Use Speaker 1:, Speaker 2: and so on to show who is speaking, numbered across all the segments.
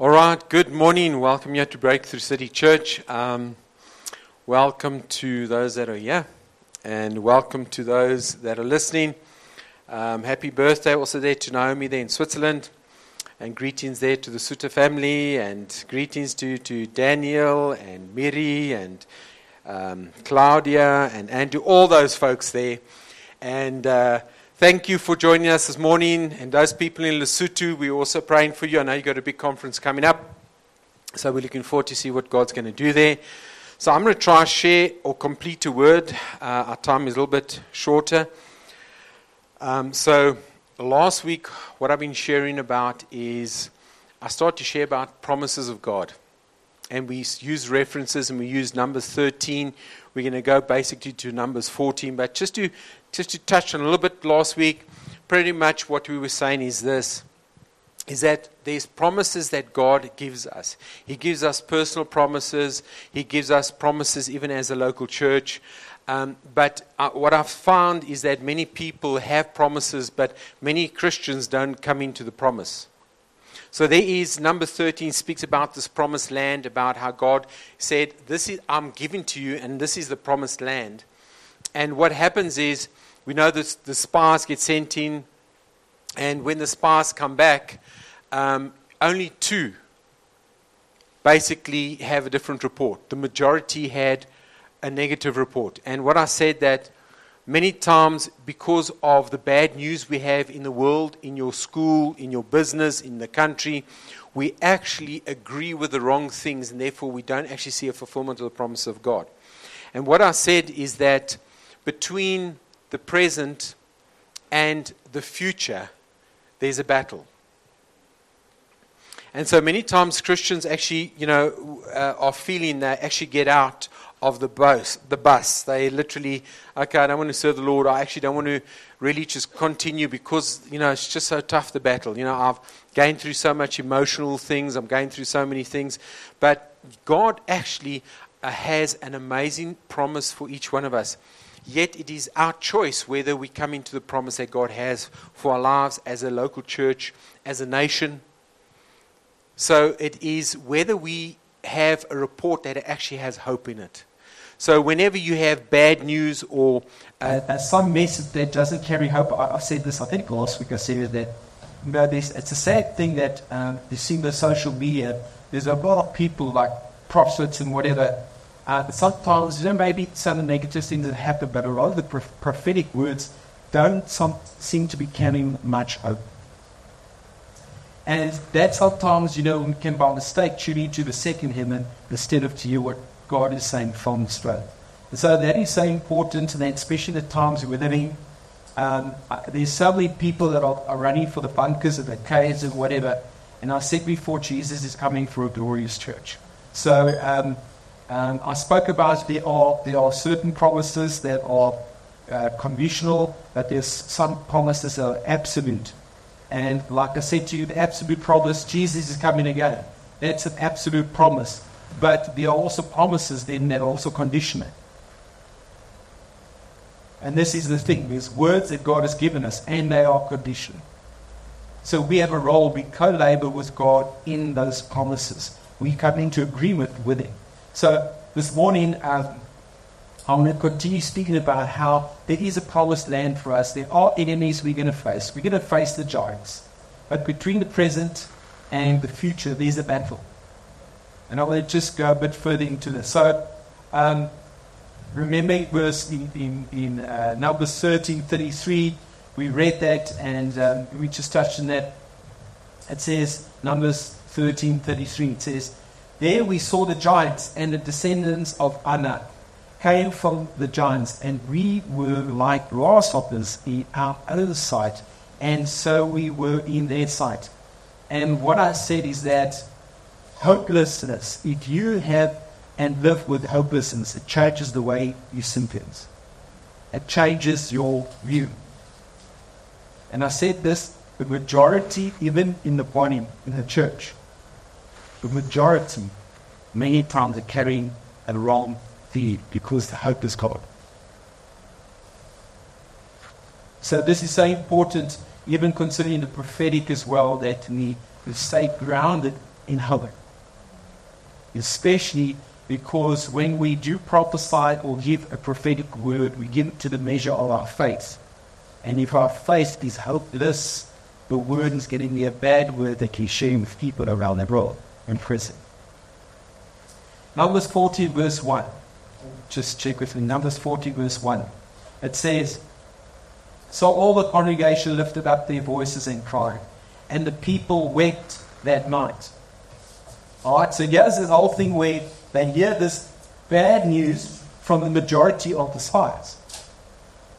Speaker 1: All right, good morning. Welcome here to Breakthrough City Church. Um, welcome to those that are here, and welcome to those that are listening. Um, happy birthday also there to Naomi there in Switzerland, and greetings there to the Suter family, and greetings to, to Daniel and Miri and um, Claudia and Andrew, all those folks there. And uh, Thank you for joining us this morning. And those people in Lesotho, we're also praying for you. I know you've got a big conference coming up. So we're looking forward to see what God's going to do there. So I'm going to try share or complete a word. Uh, our time is a little bit shorter. Um, so last week, what I've been sharing about is I started to share about promises of God. And we use references and we use Numbers 13. We're going to go basically to Numbers 14. But just to just to touch on a little bit last week, pretty much what we were saying is this is that there's promises that God gives us. He gives us personal promises, He gives us promises even as a local church. Um, but uh, what I've found is that many people have promises, but many Christians don't come into the promise. So there is number 13 speaks about this promised land, about how God said, This is I'm giving to you, and this is the promised land. And what happens is we know that the spies get sent in, and when the spies come back, um, only two basically have a different report. The majority had a negative report. And what I said that many times, because of the bad news we have in the world, in your school, in your business, in the country, we actually agree with the wrong things, and therefore we don't actually see a fulfillment of the promise of God. And what I said is that between the present, and the future, there's a battle. And so many times Christians actually, you know, uh, are feeling they actually get out of the bus, the bus. They literally, okay, I don't want to serve the Lord. I actually don't want to really just continue because, you know, it's just so tough, the battle. You know, I've gained through so much emotional things. I'm going through so many things. But God actually uh, has an amazing promise for each one of us. Yet it is our choice whether we come into the promise that God has for our lives as a local church, as a nation. So it is whether we have a report that actually has hope in it. So whenever you have bad news or
Speaker 2: uh, uh, some message that doesn't carry hope, I, I, said this, I think last week I said that you know, it's a sad thing that um, you see the social media, there's a lot of people like prophets and whatever uh, sometimes, you know, maybe some negative things that happen, but a lot of the prophetic words don't some, seem to be carrying much hope. And that sometimes, you know, can by mistake tune into the second heaven instead of to you what God is saying from the so that is so important, and especially the times we're living. Um, there's so many people that are, are running for the bunkers and the caves and whatever. And I said before, Jesus is coming for a glorious church. So um, um, I spoke about there are, there are certain promises that are uh, conditional, but there's some promises that are absolute. And like I said to you, the absolute promise, Jesus is coming again. That's an absolute promise. But there are also promises then that are also conditional. And this is the thing there's words that God has given us, and they are conditional. So we have a role, we co labor with God in those promises. We come into agreement with Him. So this morning, um, I'm going to continue speaking about how there is a promised land for us. There are enemies we're going to face. We're going to face the giants. But between the present and the future, there's a battle. And I want to just go a bit further into this. So, um, remember verse in, in, in uh, Numbers 13 33, we read that and um, we just touched on that. It says, Numbers 13 33, it says, there we saw the giants and the descendants of Anak came from the giants, and we were like grasshoppers in our own sight, and so we were in their sight. And what I said is that hopelessness, if you have and live with hopelessness, it changes the way you see things. It changes your view. And I said this, the majority, even in the body, in the church, the majority, many times, are carrying a wrong view because the hope is gone. So this is so important, even considering the prophetic as well, that we, we stay grounded in hope. Especially because when we do prophesy or give a prophetic word, we give it to the measure of our faith. And if our faith is hopeless, the word is getting me a bad word that can share with people around the world in prison. Numbers 40, verse 1. Just check with me. Numbers 40, verse 1. It says, So all the congregation lifted up their voices and cried, and the people wept that night. All right, so here's this whole thing where they hear this bad news from the majority of the spies.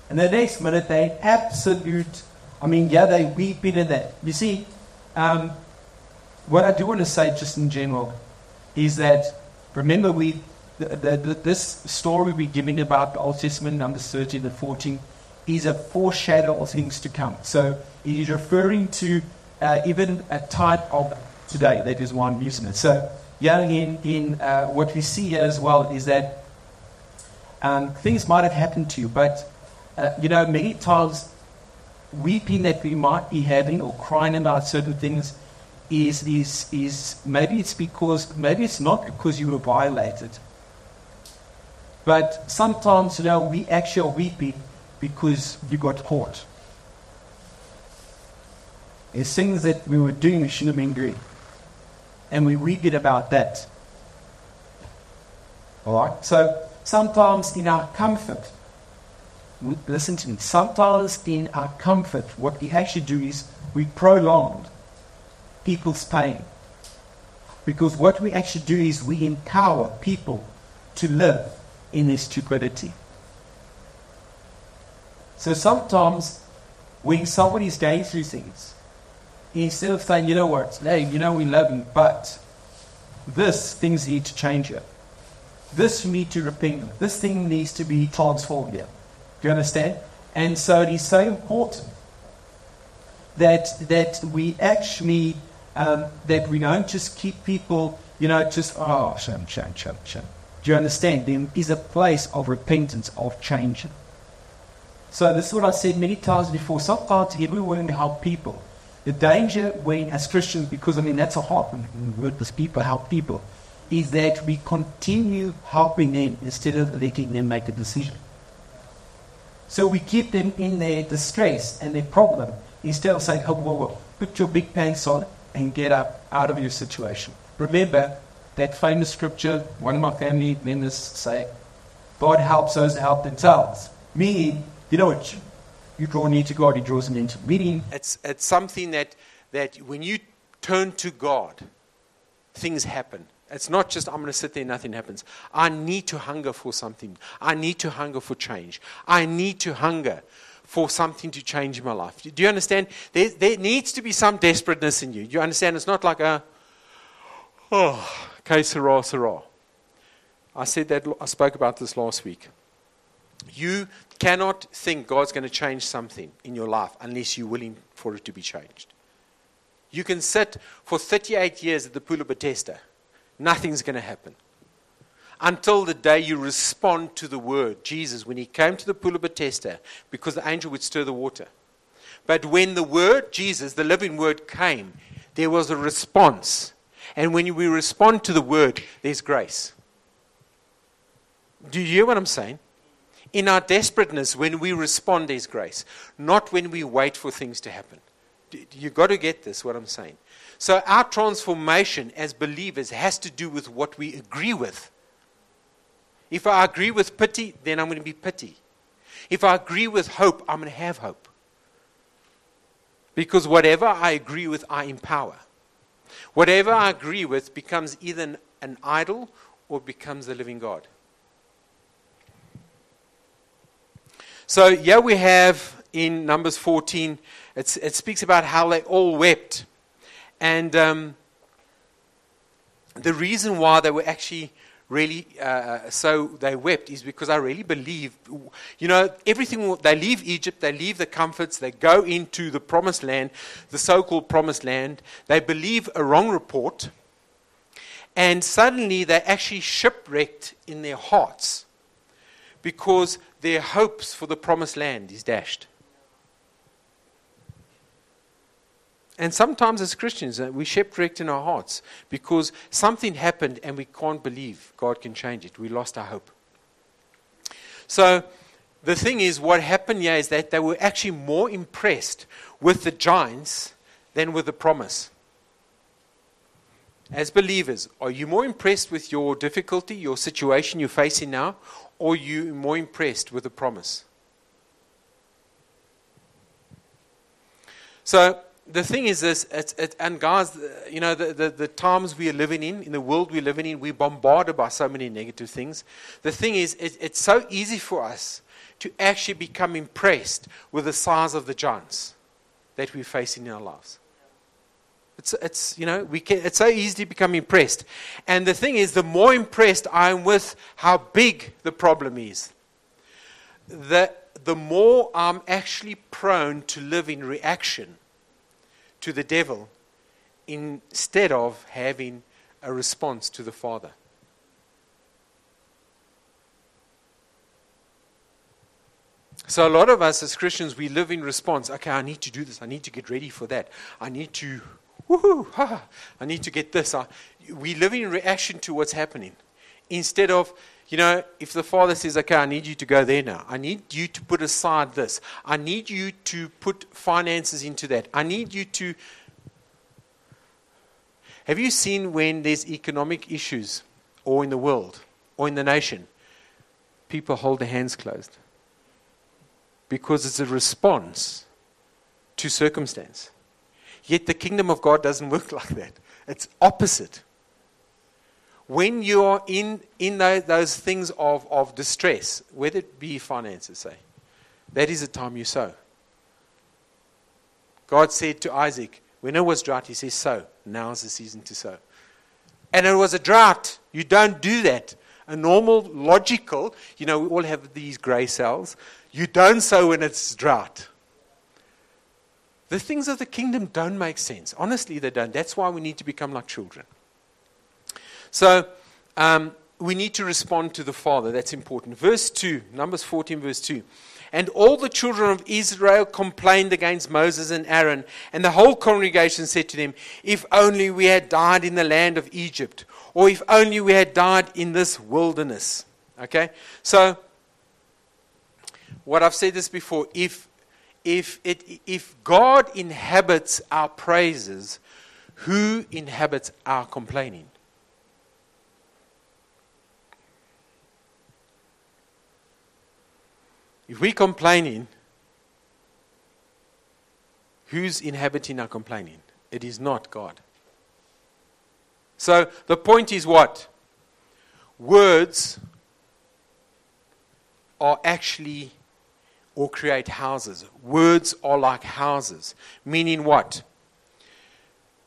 Speaker 2: And the next minute, they absolute, I mean, yeah, they weep into that. You see, um, what I do want to say just in general is that, remember, we the, the, the, this story we're giving about the Old Testament, Numbers 13 and 14, is a foreshadow of things to come. So it is referring to uh, even a type of today. That is using it. So yeah, in, in uh, what we see here as well is that um, things might have happened to you, but uh, you know, many times weeping that we might be having or crying about certain things is, is, is maybe it's because, maybe it's not because you were violated. But sometimes, you know, we actually are weeping because you got caught. There's things that we were doing we shouldn't have been doing and we read it about that. All right? So sometimes in our comfort, listen to me, sometimes in our comfort, what we actually do is we prolong people's pain. Because what we actually do is we empower people to live in their stupidity. So sometimes when somebody's going through things, instead of saying, you know what, hey, you know we love you, but this things need to change here. This need to repent. This thing needs to be transformed here. Do you understand? And so it is so important that that we actually um, that we don't just keep people, you know, just oh shame, shame, shame, shame. Do you understand? There is a place of repentance, of change. So this is what I said many times before. Sometimes to help people. The danger when, as Christians, because I mean that's a heart we work people, help people, is that we continue helping them instead of letting them make a decision. So we keep them in their distress and their problem instead of saying, oh, whoa, whoa, put your big pants on and get up out of your situation. Remember that famous scripture, one of my family members say, God helps those that help themselves. Me, you know what? You draw near to God, He draws to meeting.
Speaker 1: It's, it's something that, that when you turn to God, things happen. It's not just I'm going to sit there and nothing happens. I need to hunger for something. I need to hunger for change. I need to hunger for something to change in my life. Do you understand? There, there needs to be some desperateness in you. Do you understand? It's not like a, oh, okay, Sarah, Sarah. I said that, I spoke about this last week. You cannot think God's going to change something in your life unless you're willing for it to be changed. You can sit for 38 years at the pool of Bethesda, nothing's going to happen. Until the day you respond to the word. Jesus, when he came to the pool of Bethesda, because the angel would stir the water. But when the word, Jesus, the living word, came, there was a response. And when we respond to the word, there's grace. Do you hear what I'm saying? In our desperateness, when we respond, there's grace, not when we wait for things to happen. You've got to get this, what I'm saying. So, our transformation as believers has to do with what we agree with. If I agree with pity, then I'm going to be pity. If I agree with hope, I'm going to have hope. Because whatever I agree with, I empower. Whatever I agree with becomes either an idol or becomes the living God. So here we have in Numbers 14, it speaks about how they all wept. And um, the reason why they were actually really uh, so they wept is because I really believe, you know, everything, they leave Egypt, they leave the comforts, they go into the promised land, the so called promised land, they believe a wrong report, and suddenly they're actually shipwrecked in their hearts because their hopes for the promised land is dashed. And sometimes as Christians, uh, we shipwrecked in our hearts because something happened and we can't believe God can change it. We lost our hope. So the thing is, what happened here is that they were actually more impressed with the giants than with the promise. As believers, are you more impressed with your difficulty, your situation you're facing now, or are you more impressed with the promise? So the thing is this, it's, it, and guys, you know, the, the, the, times we are living in, in the world we're living in, we're bombarded by so many negative things. The thing is, it, it's so easy for us to actually become impressed with the size of the giants that we're facing in our lives. It's, it's, you know, we can, it's so easy to become impressed. And the thing is, the more impressed I'm with how big the problem is, the, the more I'm actually prone to live in reaction to the devil instead of having a response to the Father. So, a lot of us as Christians, we live in response. Okay, I need to do this. I need to get ready for that. I need to, woohoo, ha, I need to get this. I, we live in reaction to what's happening. Instead of, you know, if the Father says, okay, I need you to go there now. I need you to put aside this. I need you to put finances into that. I need you to. Have you seen when there's economic issues, or in the world, or in the nation, people hold their hands closed? because it's a response to circumstance. Yet the kingdom of God doesn't work like that. It's opposite. When you are in, in those, those things of, of distress, whether it be finances, say, that is the time you sow. God said to Isaac, when it was drought, he says, sow. Now is the season to sow. And it was a drought. You don't do that. A normal, logical, you know, we all have these gray cells. You don't sow when it's drought. The things of the kingdom don't make sense. Honestly, they don't. That's why we need to become like children. So, um, we need to respond to the Father. That's important. Verse 2, Numbers 14, verse 2. And all the children of Israel complained against Moses and Aaron, and the whole congregation said to them, If only we had died in the land of Egypt, or if only we had died in this wilderness. Okay? So, what I've said this before, if, if, it, if God inhabits our praises, who inhabits our complaining? If we're complaining, who's inhabiting our complaining? It is not God. So the point is what? Words are actually or create houses. Words are like houses, meaning what?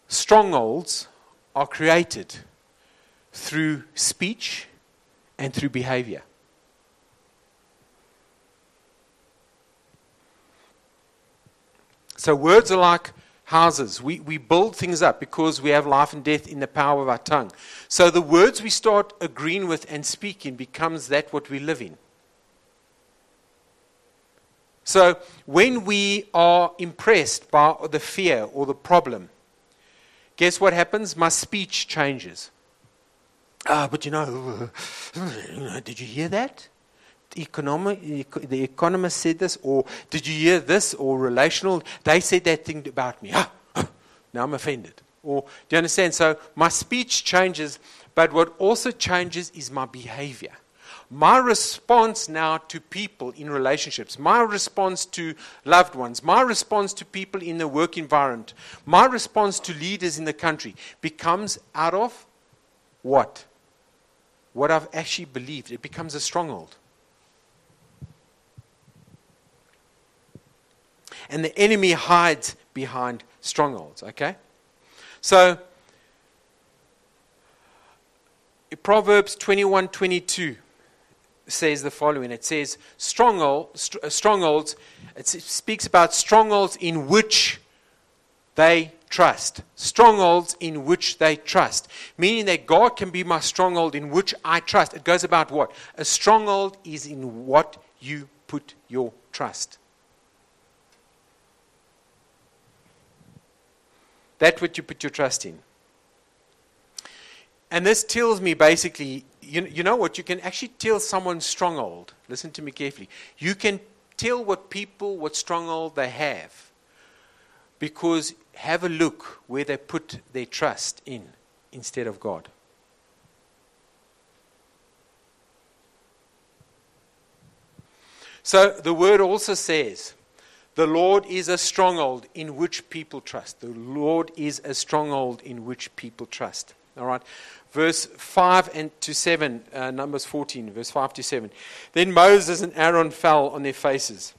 Speaker 1: Strongholds are created through speech and through behavior. So, words are like houses. We, we build things up because we have life and death in the power of our tongue. So, the words we start agreeing with and speaking becomes that what we live in. So when we are impressed by the fear or the problem, guess what happens? My speech changes. Ah, but you know, did you hear that? The, economist said this, or did you hear this, or relational? They said that thing about me. Ah, ah, now I'm offended. Or do you understand? So my speech changes, but what also changes is my behavior my response now to people in relationships, my response to loved ones, my response to people in the work environment, my response to leaders in the country becomes out of what? What I've actually believed. It becomes a stronghold. And the enemy hides behind strongholds, okay? So, Proverbs 21 22 says the following it says, stronghold, st- uh, strongholds, it speaks about strongholds in which they trust. Strongholds in which they trust. Meaning that God can be my stronghold in which I trust. It goes about what? A stronghold is in what you put your trust. That's what you put your trust in. And this tells me basically, you, you know what? You can actually tell someone's stronghold. Listen to me carefully. You can tell what people, what stronghold they have. Because have a look where they put their trust in instead of God. So the word also says, the Lord is a stronghold in which people trust. The Lord is a stronghold in which people trust. All right. Verse 5 and to 7, uh, Numbers 14, verse 5 to 7. Then Moses and Aaron fell on their faces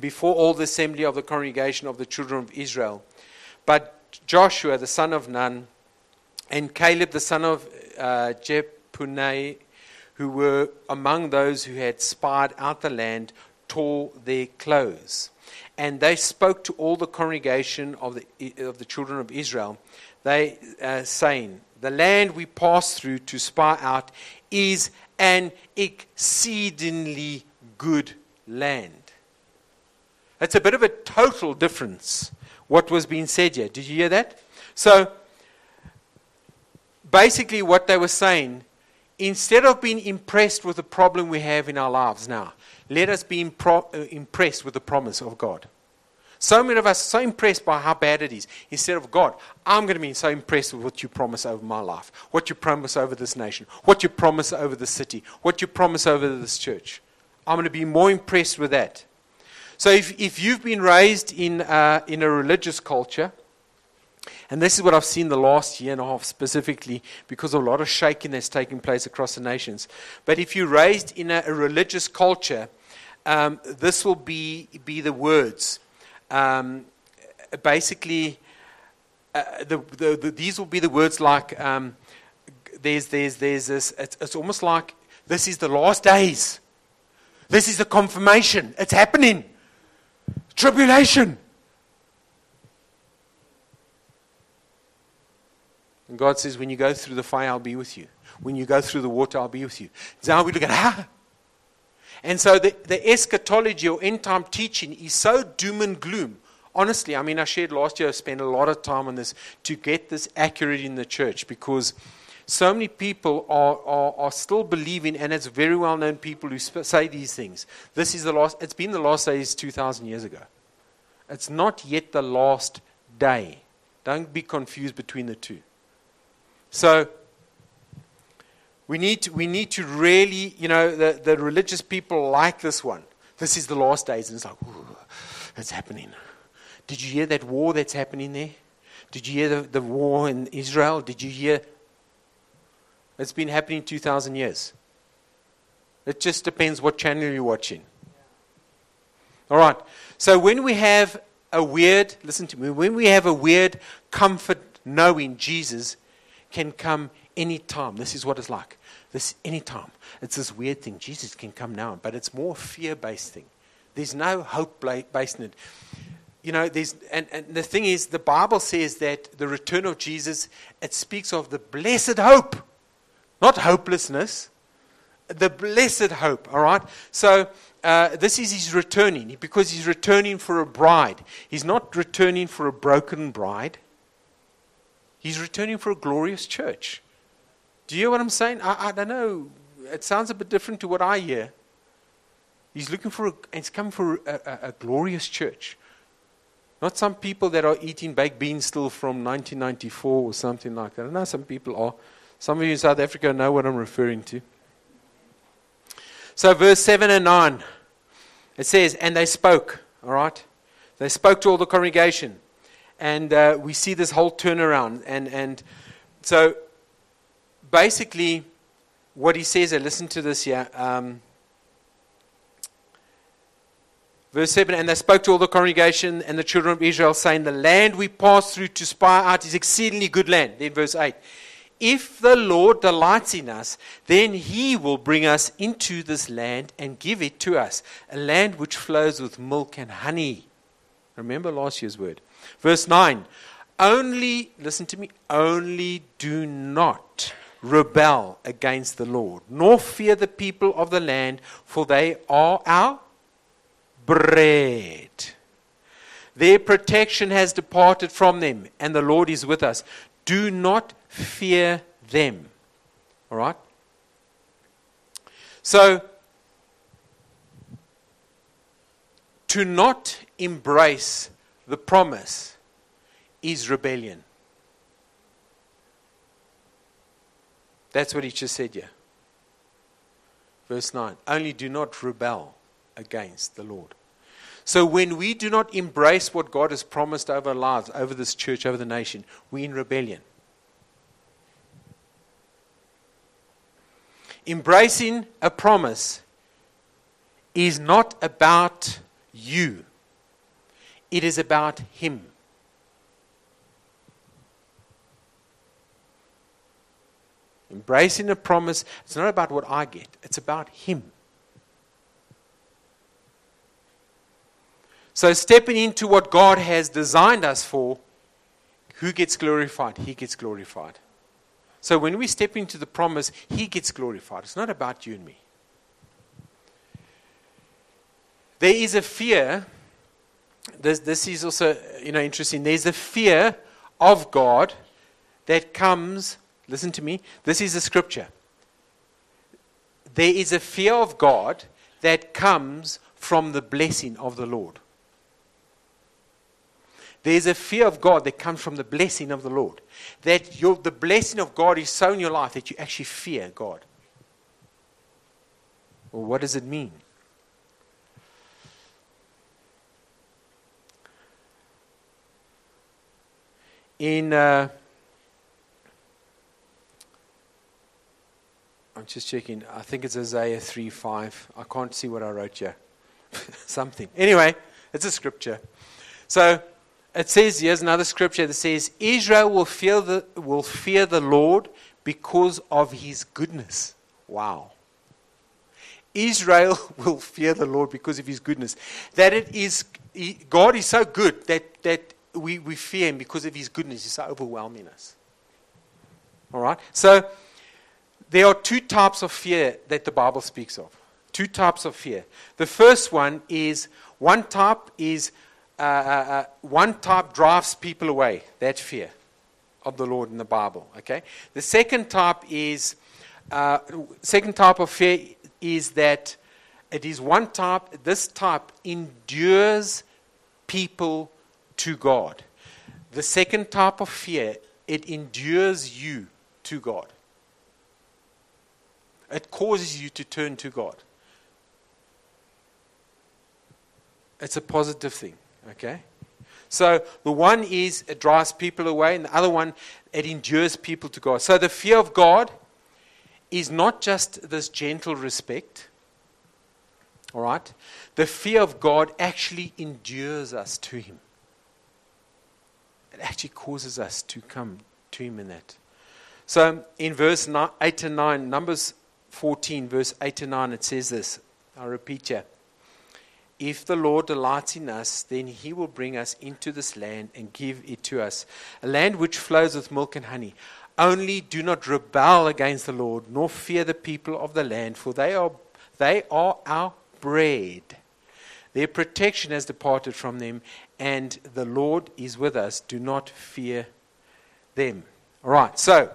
Speaker 1: before all the assembly of the congregation of the children of Israel. But Joshua, the son of Nun, and Caleb, the son of uh, Jephunneh, who were among those who had spied out the land, tore their clothes. And they spoke to all the congregation of the, of the children of Israel, they uh, saying, The land we pass through to spy out is an exceedingly good land. It's a bit of a total difference what was being said here. Did you hear that? So, basically, what they were saying, instead of being impressed with the problem we have in our lives now, let us be impro- uh, impressed with the promise of God. So many of us are so impressed by how bad it is. Instead of God, I'm going to be so impressed with what you promise over my life, what you promise over this nation, what you promise over the city, what you promise over this church. I'm going to be more impressed with that. So if, if you've been raised in, uh, in a religious culture, and this is what I've seen the last year and a half specifically because of a lot of shaking that's taking place across the nations. But if you're raised in a, a religious culture, um, this will be, be the words um, basically, uh, the, the, the, these will be the words like um, there's, there's, there's this, it's, it's almost like this is the last days. This is the confirmation. It's happening. Tribulation. And God says, when you go through the fire, I'll be with you. When you go through the water, I'll be with you. Now we look at, ah, and so the, the eschatology or end time teaching is so doom and gloom. Honestly, I mean, I shared last year, I spent a lot of time on this to get this accurate in the church because so many people are, are, are still believing, and it's very well known people who sp- say these things. This is the last, it's been the last days 2,000 years ago. It's not yet the last day. Don't be confused between the two. So, we need to, we need to really, you know, the, the religious people like this one. This is the last days, and it's like, it's happening. Did you hear that war that's happening there? Did you hear the, the war in Israel? Did you hear? It's been happening 2,000 years. It just depends what channel you're watching. All right. So when we have a weird, listen to me, when we have a weird comfort knowing Jesus can come anytime. This is what it's like. This anytime. It's this weird thing. Jesus can come now, but it's more fear based thing. There's no hope based in it. You know, there's and, and the thing is, the Bible says that the return of Jesus it speaks of the blessed hope, not hopelessness. The blessed hope. All right. So uh, this is his returning because he's returning for a bride. He's not returning for a broken bride. He's returning for a glorious church. Do you hear what I'm saying? I, I don't know. It sounds a bit different to what I hear. He's looking for, a, he's coming for a, a, a glorious church. Not some people that are eating baked beans still from 1994 or something like that. I know some people are. Some of you in South Africa know what I'm referring to. So, verse 7 and 9, it says, And they spoke, all right? They spoke to all the congregation. And uh, we see this whole turnaround. And, and so basically, what he says, and listen to this here. Um, verse 7 And they spoke to all the congregation and the children of Israel, saying, The land we pass through to spy out is exceedingly good land. Then, verse 8 If the Lord delights in us, then he will bring us into this land and give it to us, a land which flows with milk and honey. Remember last year's word. Verse 9 Only, listen to me, only do not rebel against the Lord, nor fear the people of the land, for they are our bread. Their protection has departed from them, and the Lord is with us. Do not fear them. All right? So, to not embrace the promise is rebellion. That's what he just said here. Verse 9 Only do not rebel against the Lord. So when we do not embrace what God has promised over our lives, over this church, over the nation, we're in rebellion. Embracing a promise is not about you, it is about Him. Embracing a promise, it's not about what I get, it's about Him. So, stepping into what God has designed us for, who gets glorified? He gets glorified. So, when we step into the promise, He gets glorified. It's not about you and me. There is a fear. This, this is also you know, interesting. There's a fear of God that comes Listen to me. This is a scripture. There is a fear of God that comes from the blessing of the Lord. There's a fear of God that comes from the blessing of the Lord. That the blessing of God is so in your life that you actually fear God. Well, what does it mean? In uh, I'm just checking. I think it's Isaiah 3 5. I can't see what I wrote here. Something. Anyway, it's a scripture. So it says here's another scripture that says, Israel will fear the, will fear the Lord because of his goodness. Wow. Israel will fear the Lord because of his goodness. That it is, God is so good that, that we, we fear him because of his goodness. He's so overwhelming us. All right? So, there are two types of fear that the Bible speaks of. Two types of fear. The first one is one type is uh, uh, uh, one type drives people away. That fear of the Lord in the Bible. Okay. The second type is uh, second type of fear is that it is one type. This type endures people to God. The second type of fear it endures you to God. It causes you to turn to God. It's a positive thing, okay? So the one is it drives people away, and the other one, it endures people to God. So the fear of God is not just this gentle respect, all right? The fear of God actually endures us to Him. It actually causes us to come to Him in that. So in verse 8 and 9, Numbers 14, verse 8 to 9, it says this. I repeat here. If the Lord delights in us, then he will bring us into this land and give it to us, a land which flows with milk and honey. Only do not rebel against the Lord, nor fear the people of the land, for they are, they are our bread. Their protection has departed from them, and the Lord is with us. Do not fear them. All right, so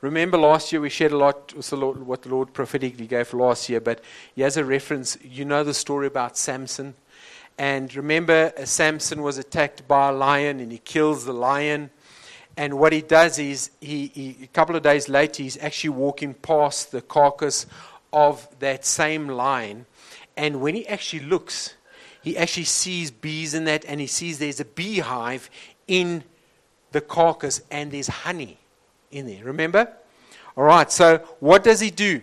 Speaker 1: Remember last year we shared a lot with the Lord, what the Lord prophetically gave for last year, but he has a reference, you know the story about Samson. And remember, uh, Samson was attacked by a lion and he kills the lion. And what he does is, he, he, a couple of days later, he's actually walking past the carcass of that same lion. And when he actually looks, he actually sees bees in that, and he sees there's a beehive in the carcass, and there's honey in there. Remember? All right. So what does he do?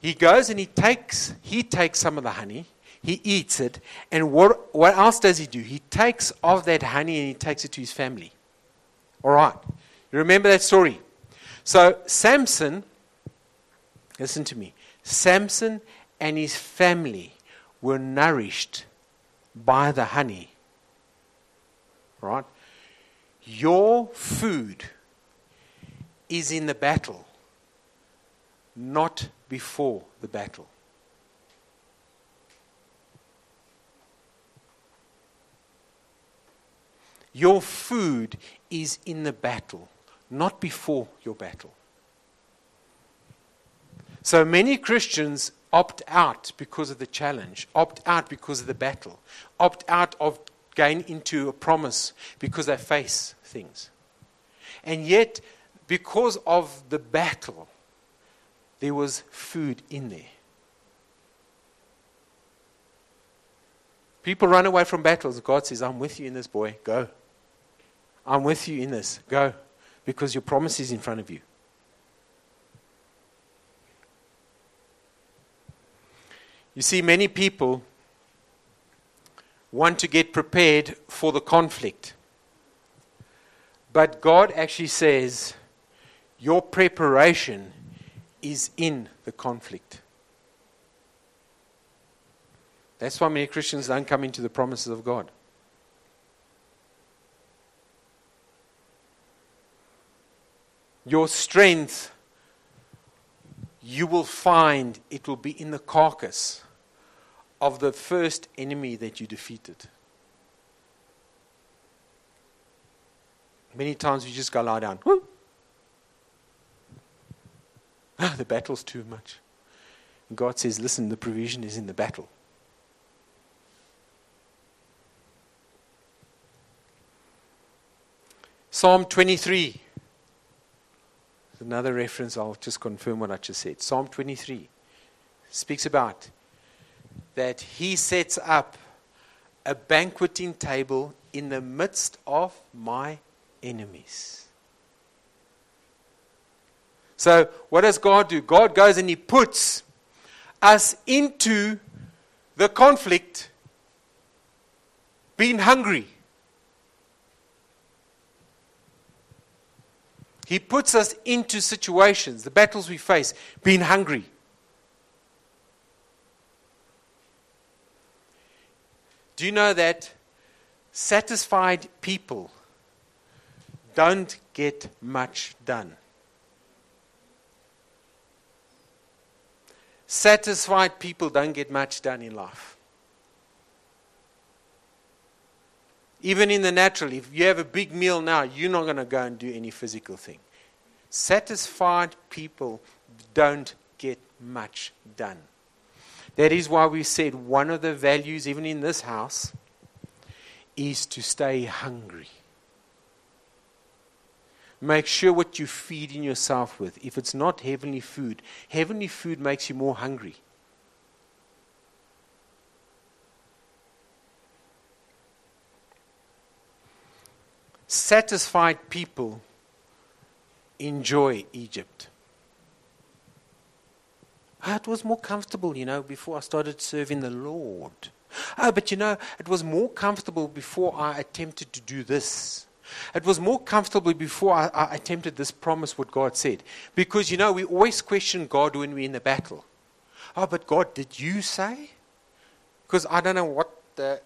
Speaker 1: He goes and he takes he takes some of the honey. He eats it, and what what else does he do? He takes of that honey and he takes it to his family. All right. You remember that story? So Samson, listen to me. Samson and his family were nourished by the honey. Right? Your food is in the battle, not before the battle. Your food is in the battle, not before your battle. So many Christians opt out because of the challenge, opt out because of the battle, opt out of going into a promise because they face things. And yet, because of the battle, there was food in there. People run away from battles. God says, I'm with you in this, boy. Go. I'm with you in this. Go. Because your promise is in front of you. You see, many people want to get prepared for the conflict. But God actually says, Your preparation is in the conflict. That's why many Christians don't come into the promises of God. Your strength, you will find it will be in the carcass of the first enemy that you defeated. Many times we just go lie down. Ah, the battle's too much. And God says, listen, the provision is in the battle. Psalm 23. Another reference, I'll just confirm what I just said. Psalm 23 speaks about that he sets up a banqueting table in the midst of my enemies. So, what does God do? God goes and He puts us into the conflict being hungry. He puts us into situations, the battles we face, being hungry. Do you know that satisfied people don't get much done? Satisfied people don't get much done in life. Even in the natural, if you have a big meal now, you're not going to go and do any physical thing. Satisfied people don't get much done. That is why we said one of the values, even in this house, is to stay hungry. Make sure what you're feeding yourself with, if it's not heavenly food, heavenly food makes you more hungry. satisfied people enjoy Egypt. Oh, it was more comfortable, you know, before I started serving the Lord. Oh, but you know, it was more comfortable before I attempted to do this. It was more comfortable before I, I attempted this promise, what God said. Because, you know, we always question God when we're in the battle. Oh, but God, did you say? Because I don't know what the,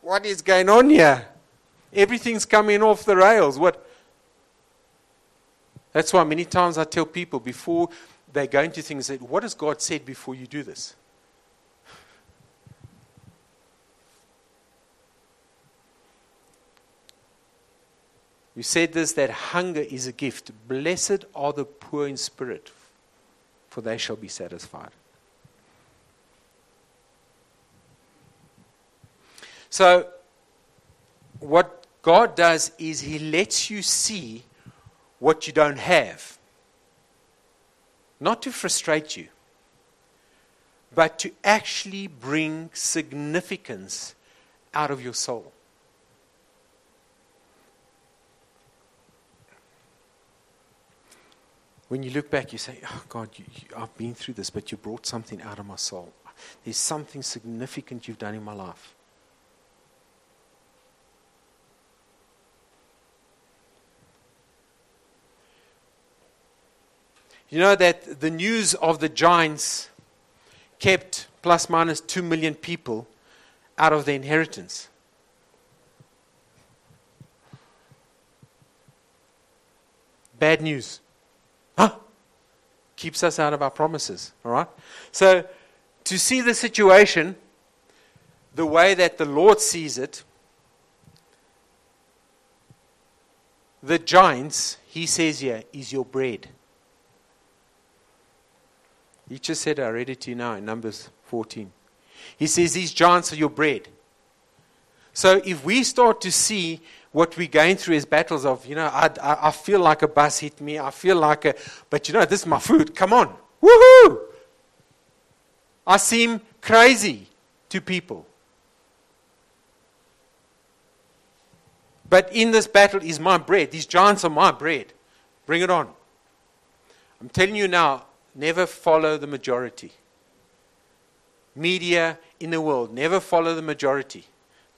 Speaker 1: what is going on here. Everything's coming off the rails. What? That's why many times I tell people before they go into things that what has God said before you do this? You said this that hunger is a gift. Blessed are the poor in spirit, for they shall be satisfied. So, what God does is He lets you see what you don't have. Not to frustrate you, but to actually bring significance out of your soul. When you look back, you say, Oh God, you, you, I've been through this, but you brought something out of my soul. There's something significant you've done in my life. You know that the news of the giants kept plus minus 2 million people out of their inheritance. Bad news. Huh? Keeps us out of our promises. All right? So, to see the situation the way that the Lord sees it, the giants, he says here, is your bread. He just said, I read it to you now in Numbers 14. He says, These giants are your bread. So if we start to see what we're going through is battles of, you know, I, I, I feel like a bus hit me, I feel like a, but you know, this is my food, come on, woohoo! I seem crazy to people. But in this battle is my bread. These giants are my bread. Bring it on. I'm telling you now, never follow the majority. Media in the world, never follow the majority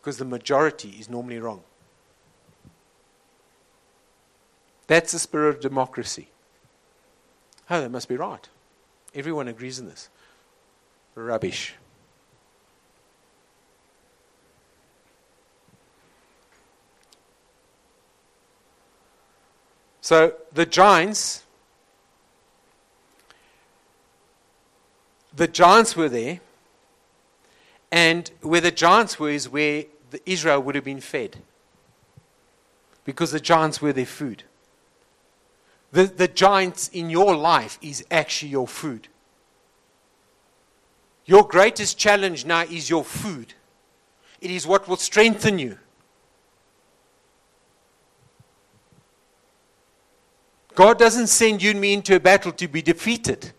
Speaker 1: because the majority is normally wrong. That's the spirit of democracy. Oh, that must be right. Everyone agrees in this. Rubbish. So the giants, the giants were there, and where the giants were is where Israel would have been fed, because the giants were their food. The, the giants in your life is actually your food. Your greatest challenge now is your food. It is what will strengthen you. God doesn't send you and me into a battle to be defeated.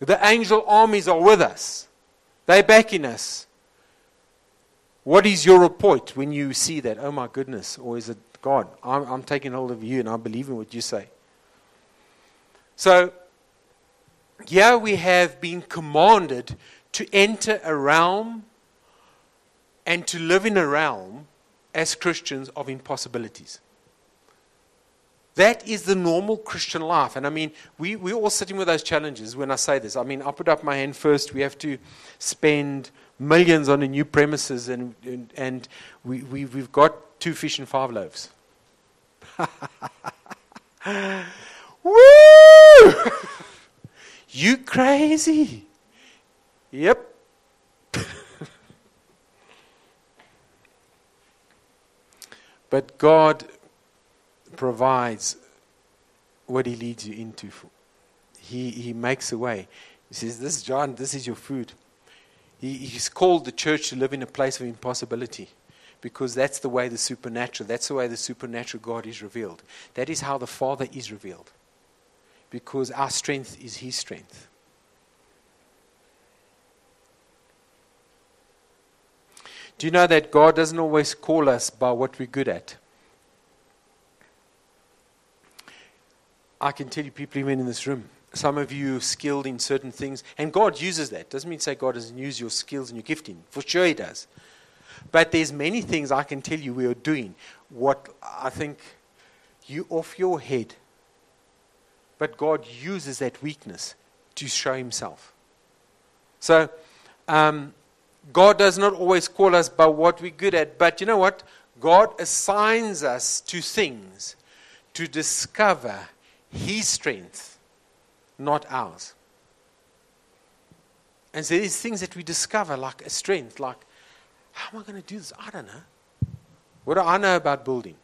Speaker 1: The angel armies are with us, they're backing us. What is your report when you see that? Oh my goodness. Or is it God? I'm, I'm taking hold of you and I believe in what you say. So, here we have been commanded to enter a realm and to live in a realm as Christians of impossibilities. That is the normal Christian life. And I mean, we, we're all sitting with those challenges when I say this. I mean, I'll put up my hand first. We have to spend millions on a new premises, and, and, and we, we, we've got two fish and five loaves. Woo! you crazy? Yep. But God provides what He leads you into. He, he makes a way. He says, This, John, this is your food. He, he's called the church to live in a place of impossibility because that's the way the supernatural, that's the way the supernatural God is revealed. That is how the Father is revealed because our strength is His strength. Do you know that God doesn't always call us by what we're good at? I can tell you, people even in this room, some of you skilled in certain things, and God uses that. Doesn't mean say God doesn't use your skills and your gifting. For sure, He does. But there's many things I can tell you we are doing. What I think you off your head. But God uses that weakness to show Himself. So, um, God does not always call us by what we're good at, but you know what? God assigns us to things to discover His strength, not ours. And so there's things that we discover like a strength, like, how am I going to do this? I don't know. What do I know about building?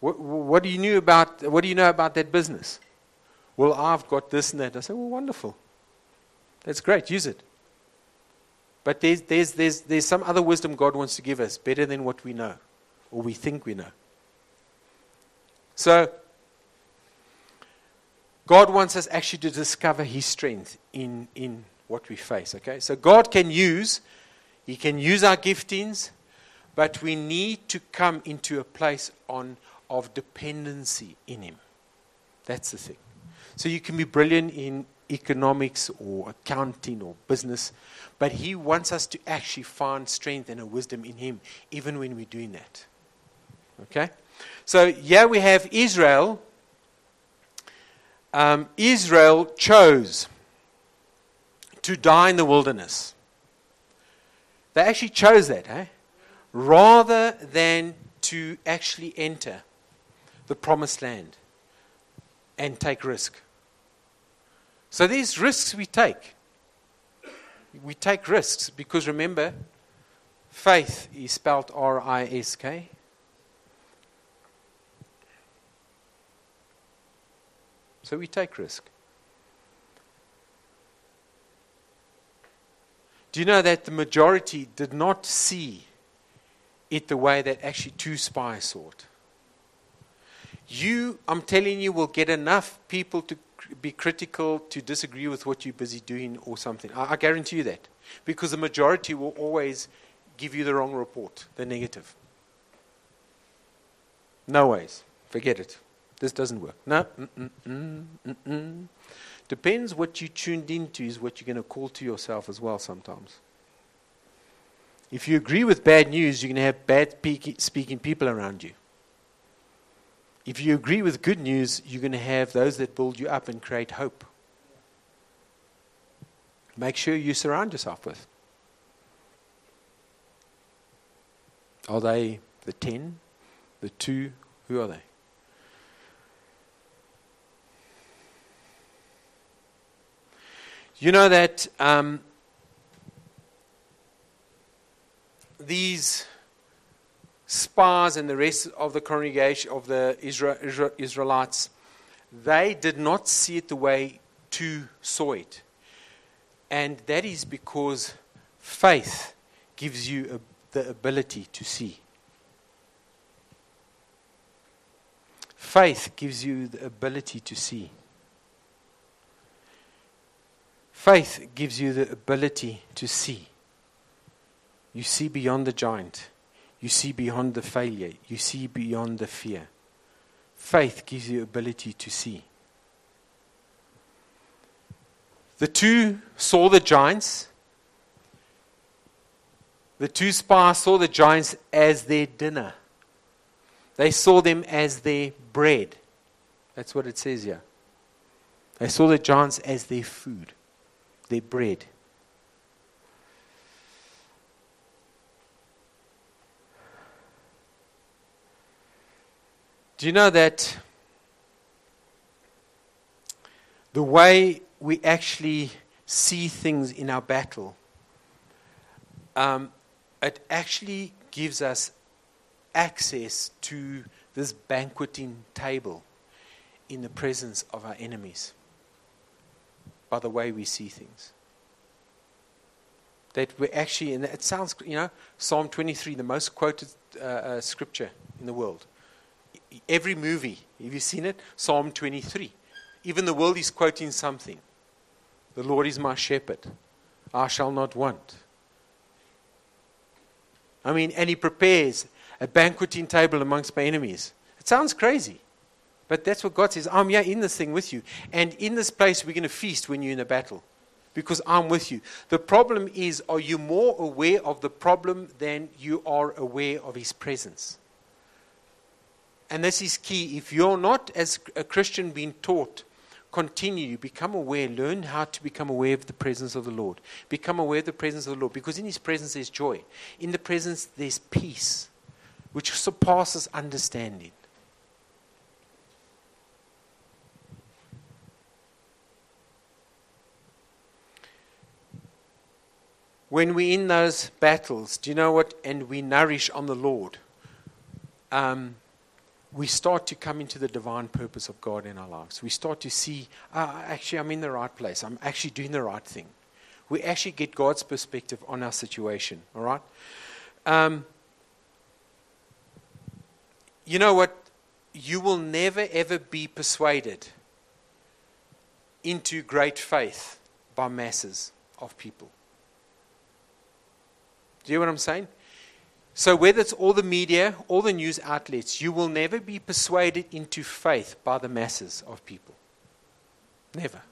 Speaker 1: What, what do you know about what do you know about that business? Well, I've got this and that. I say, well, wonderful. That's great. Use it. But there's, there's, there's, there's some other wisdom God wants to give us, better than what we know or we think we know. So, God wants us actually to discover His strength in, in what we face. Okay? So, God can use, He can use our giftings, but we need to come into a place on, of dependency in Him. That's the thing. So, you can be brilliant in economics or accounting or business, but He wants us to actually find strength and a wisdom in Him, even when we're doing that. Okay? So, here we have Israel. Um, Israel chose to die in the wilderness. They actually chose that, eh? Rather than to actually enter the promised land and take risk. So these risks we take we take risks because remember, Faith is spelled R I S K. So we take risk. Do you know that the majority did not see it the way that actually two spies saw it? You, I'm telling you, will get enough people to be critical, to disagree with what you're busy doing or something. I, I guarantee you that. Because the majority will always give you the wrong report, the negative. No ways. Forget it. This doesn't work. No. Mm-mm, mm-mm, mm-mm. Depends what you tuned into, is what you're going to call to yourself as well sometimes. If you agree with bad news, you're going to have bad speaking people around you. If you agree with good news, you're going to have those that build you up and create hope. Make sure you surround yourself with. Are they the 10, the 2? Who are they? You know that um, these spies and the rest of the congregation of the Israel, Israel, Israelites, they did not see it the way two saw it. And that is because faith gives you a, the ability to see. Faith gives you the ability to see. Faith gives you the ability to see. You see beyond the giant. You see beyond the failure. You see beyond the fear. Faith gives you ability to see. The two saw the giants. The two spies saw the giants as their dinner. They saw them as their bread. That's what it says here. They saw the giants as their food their bread. Do you know that the way we actually see things in our battle, um, it actually gives us access to this banqueting table in the presence of our enemies by the way we see things. That we actually, and it sounds, you know, Psalm 23, the most quoted uh, uh, scripture in the world. Every movie, have you seen it? Psalm 23. Even the world is quoting something. The Lord is my shepherd. I shall not want. I mean, and he prepares a banqueting table amongst my enemies. It sounds crazy. But that's what God says. I'm here in this thing with you. And in this place, we're going to feast when you're in a battle because I'm with you. The problem is, are you more aware of the problem than you are aware of His presence? And this is key. If you're not, as a Christian, being taught, continue, become aware, learn how to become aware of the presence of the Lord. Become aware of the presence of the Lord because in His presence there's joy. In the presence there's peace, which surpasses understanding. When we're in those battles, do you know what? And we nourish on the Lord, um, we start to come into the divine purpose of God in our lives. We start to see, ah, actually, I'm in the right place. I'm actually doing the right thing. We actually get God's perspective on our situation, all right? Um, you know what? You will never, ever be persuaded into great faith by masses of people. Do you know what I'm saying? So, whether it's all the media, all the news outlets, you will never be persuaded into faith by the masses of people. Never.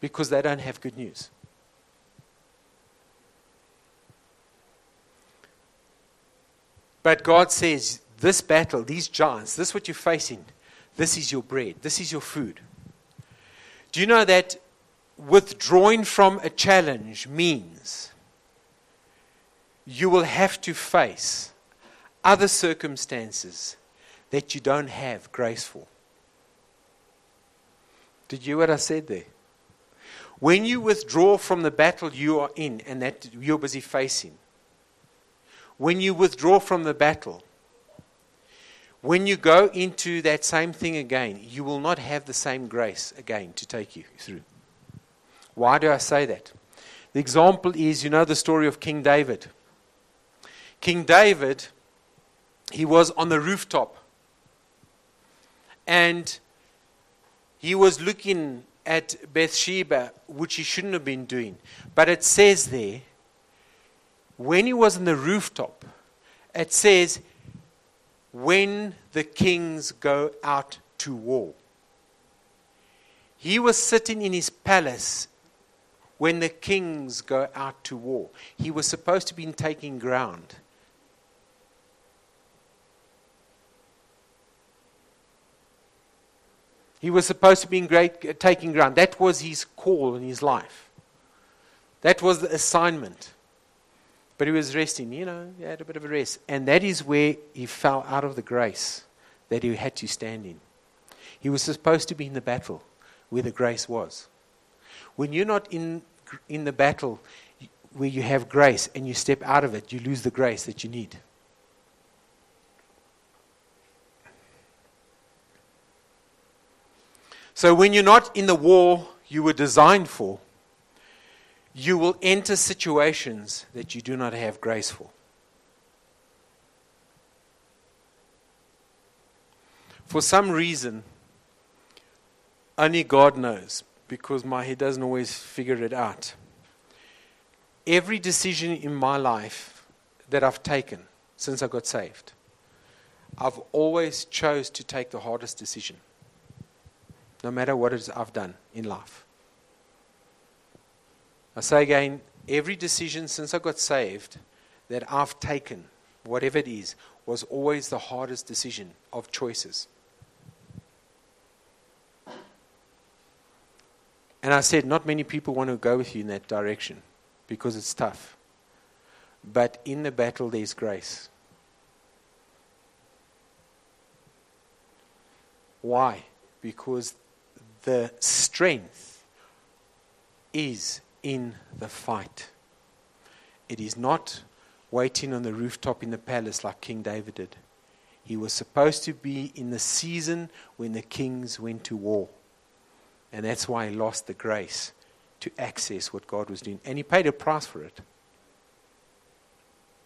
Speaker 1: Because they don't have good news. But God says, this battle, these giants, this is what you're facing. This is your bread. This is your food. Do you know that withdrawing from a challenge means you will have to face other circumstances that you don't have grace for. Did you hear what I said there? When you withdraw from the battle you are in and that you're busy facing, when you withdraw from the battle, when you go into that same thing again, you will not have the same grace again to take you through. Why do I say that? The example is you know the story of King David. King David, he was on the rooftop and he was looking at Bathsheba, which he shouldn't have been doing. But it says there, when he was on the rooftop, it says when the kings go out to war. He was sitting in his palace when the kings go out to war. He was supposed to be taking ground. He was supposed to be great, uh, taking ground. That was his call in his life. That was the assignment. But he was resting, you know, he had a bit of a rest. And that is where he fell out of the grace that he had to stand in. He was supposed to be in the battle where the grace was. When you're not in, in the battle where you have grace and you step out of it, you lose the grace that you need. So when you're not in the war you were designed for, you will enter situations that you do not have grace for. For some reason, only God knows, because my head doesn't always figure it out. Every decision in my life that I've taken since I got saved, I've always chose to take the hardest decision, no matter what it is I've done in life. I say again, every decision since I got saved that I've taken, whatever it is, was always the hardest decision of choices. And I said, not many people want to go with you in that direction because it's tough. But in the battle, there's grace. Why? Because the strength is in the fight. It is not waiting on the rooftop in the palace like King David did. He was supposed to be in the season when the kings went to war. And that's why he lost the grace to access what God was doing. And he paid a price for it.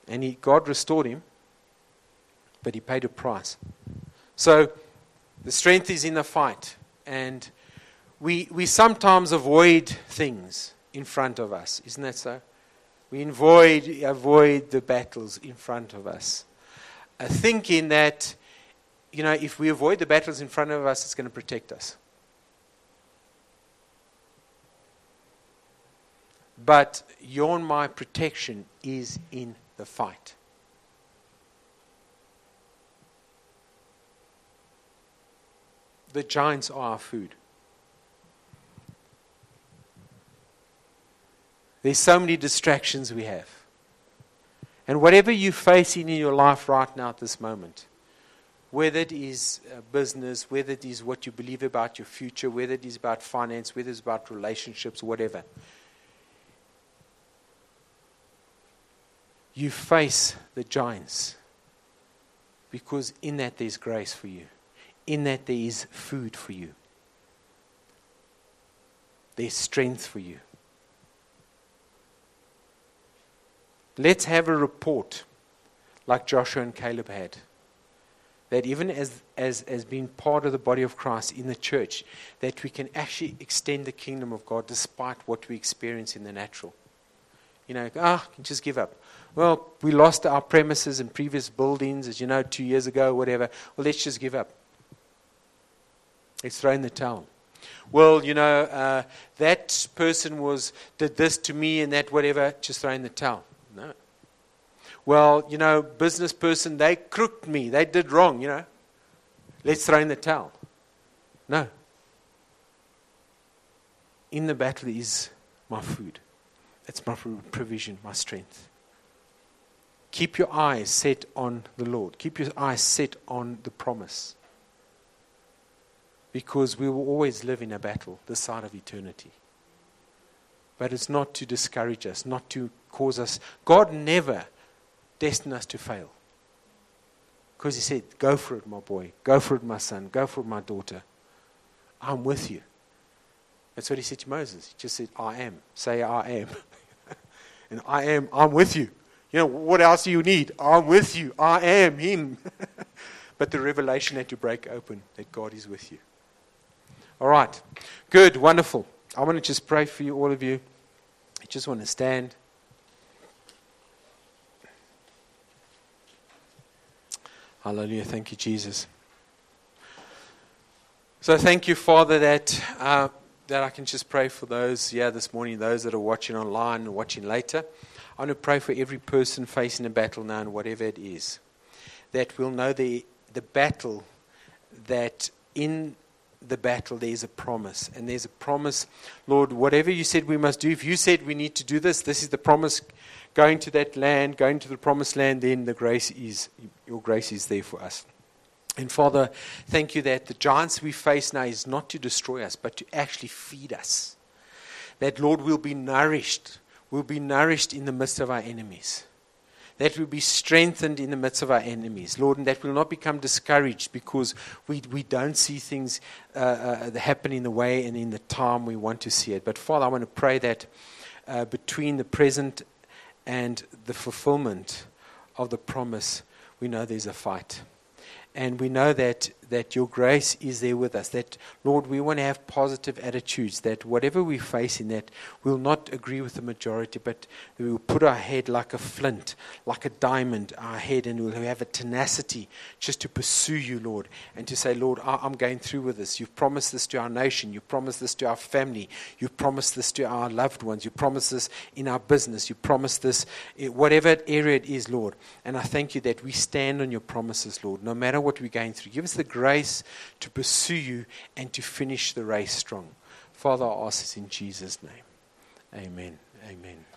Speaker 1: And he, God restored him, but he paid a price. So the strength is in the fight. And we, we sometimes avoid things in front of us. Isn't that so? We avoid, avoid the battles in front of us, uh, thinking that, you know, if we avoid the battles in front of us, it's going to protect us. But your my protection is in the fight. The giants are our food. There's so many distractions we have. And whatever you're facing in your life right now at this moment, whether it is uh, business, whether it is what you believe about your future, whether it is about finance, whether it's about relationships, whatever, you face the giants because in that there's grace for you, in that there is food for you, there's strength for you. Let's have a report like Joshua and Caleb had. That even as, as, as being part of the body of Christ in the church, that we can actually extend the kingdom of God despite what we experience in the natural. You know, ah, just give up. Well, we lost our premises and previous buildings, as you know, two years ago, whatever. Well, let's just give up. Let's throw in the towel. Well, you know, uh, that person was did this to me and that whatever. Just throw in the towel. Well, you know, business person, they crooked me. They did wrong, you know. Let's throw in the towel. No. In the battle is my food. It's my provision, my strength. Keep your eyes set on the Lord. Keep your eyes set on the promise. Because we will always live in a battle this side of eternity. But it's not to discourage us, not to cause us. God never destined us to fail. Because he said, Go for it, my boy. Go for it, my son. Go for it, my daughter. I'm with you. That's what he said to Moses. He just said, I am. Say, I am. and I am, I'm with you. You know, what else do you need? I'm with you. I am Him. but the revelation had to break open that God is with you. All right. Good. Wonderful. I want to just pray for you, all of you. I just want to stand. Hallelujah. Thank you, Jesus. So thank you, Father, that, uh, that I can just pray for those, yeah, this morning, those that are watching online and watching later. I want to pray for every person facing a battle now, and whatever it is, that we'll know the, the battle, that in the battle there's a promise. And there's a promise, Lord, whatever you said we must do, if you said we need to do this, this is the promise going to that land, going to the promised land, then the grace is, your grace is there for us. And Father, thank you that the giants we face now is not to destroy us, but to actually feed us. That, Lord, we'll be nourished We'll be nourished in the midst of our enemies. That we'll be strengthened in the midst of our enemies, Lord, and that we'll not become discouraged because we, we don't see things uh, uh, happen in the way and in the time we want to see it. But Father, I want to pray that uh, between the present and the fulfillment of the promise, we know there's a fight. And we know that that your grace is there with us. That, Lord, we want to have positive attitudes, that whatever we face in that, we'll not agree with the majority, but we will put our head like a flint, like a diamond, our head, and we'll have a tenacity just to pursue you, Lord, and to say, Lord, I'm going through with this. You've promised this to our nation. You've promised this to our family. You've promised this to our loved ones. You've promised this in our business. You've promised this, whatever area it is, Lord. And I thank you that we stand on your promises, Lord, no matter what we're going through. Give us the grace to pursue you and to finish the race strong. Father, I ask this in Jesus' name. Amen. Amen.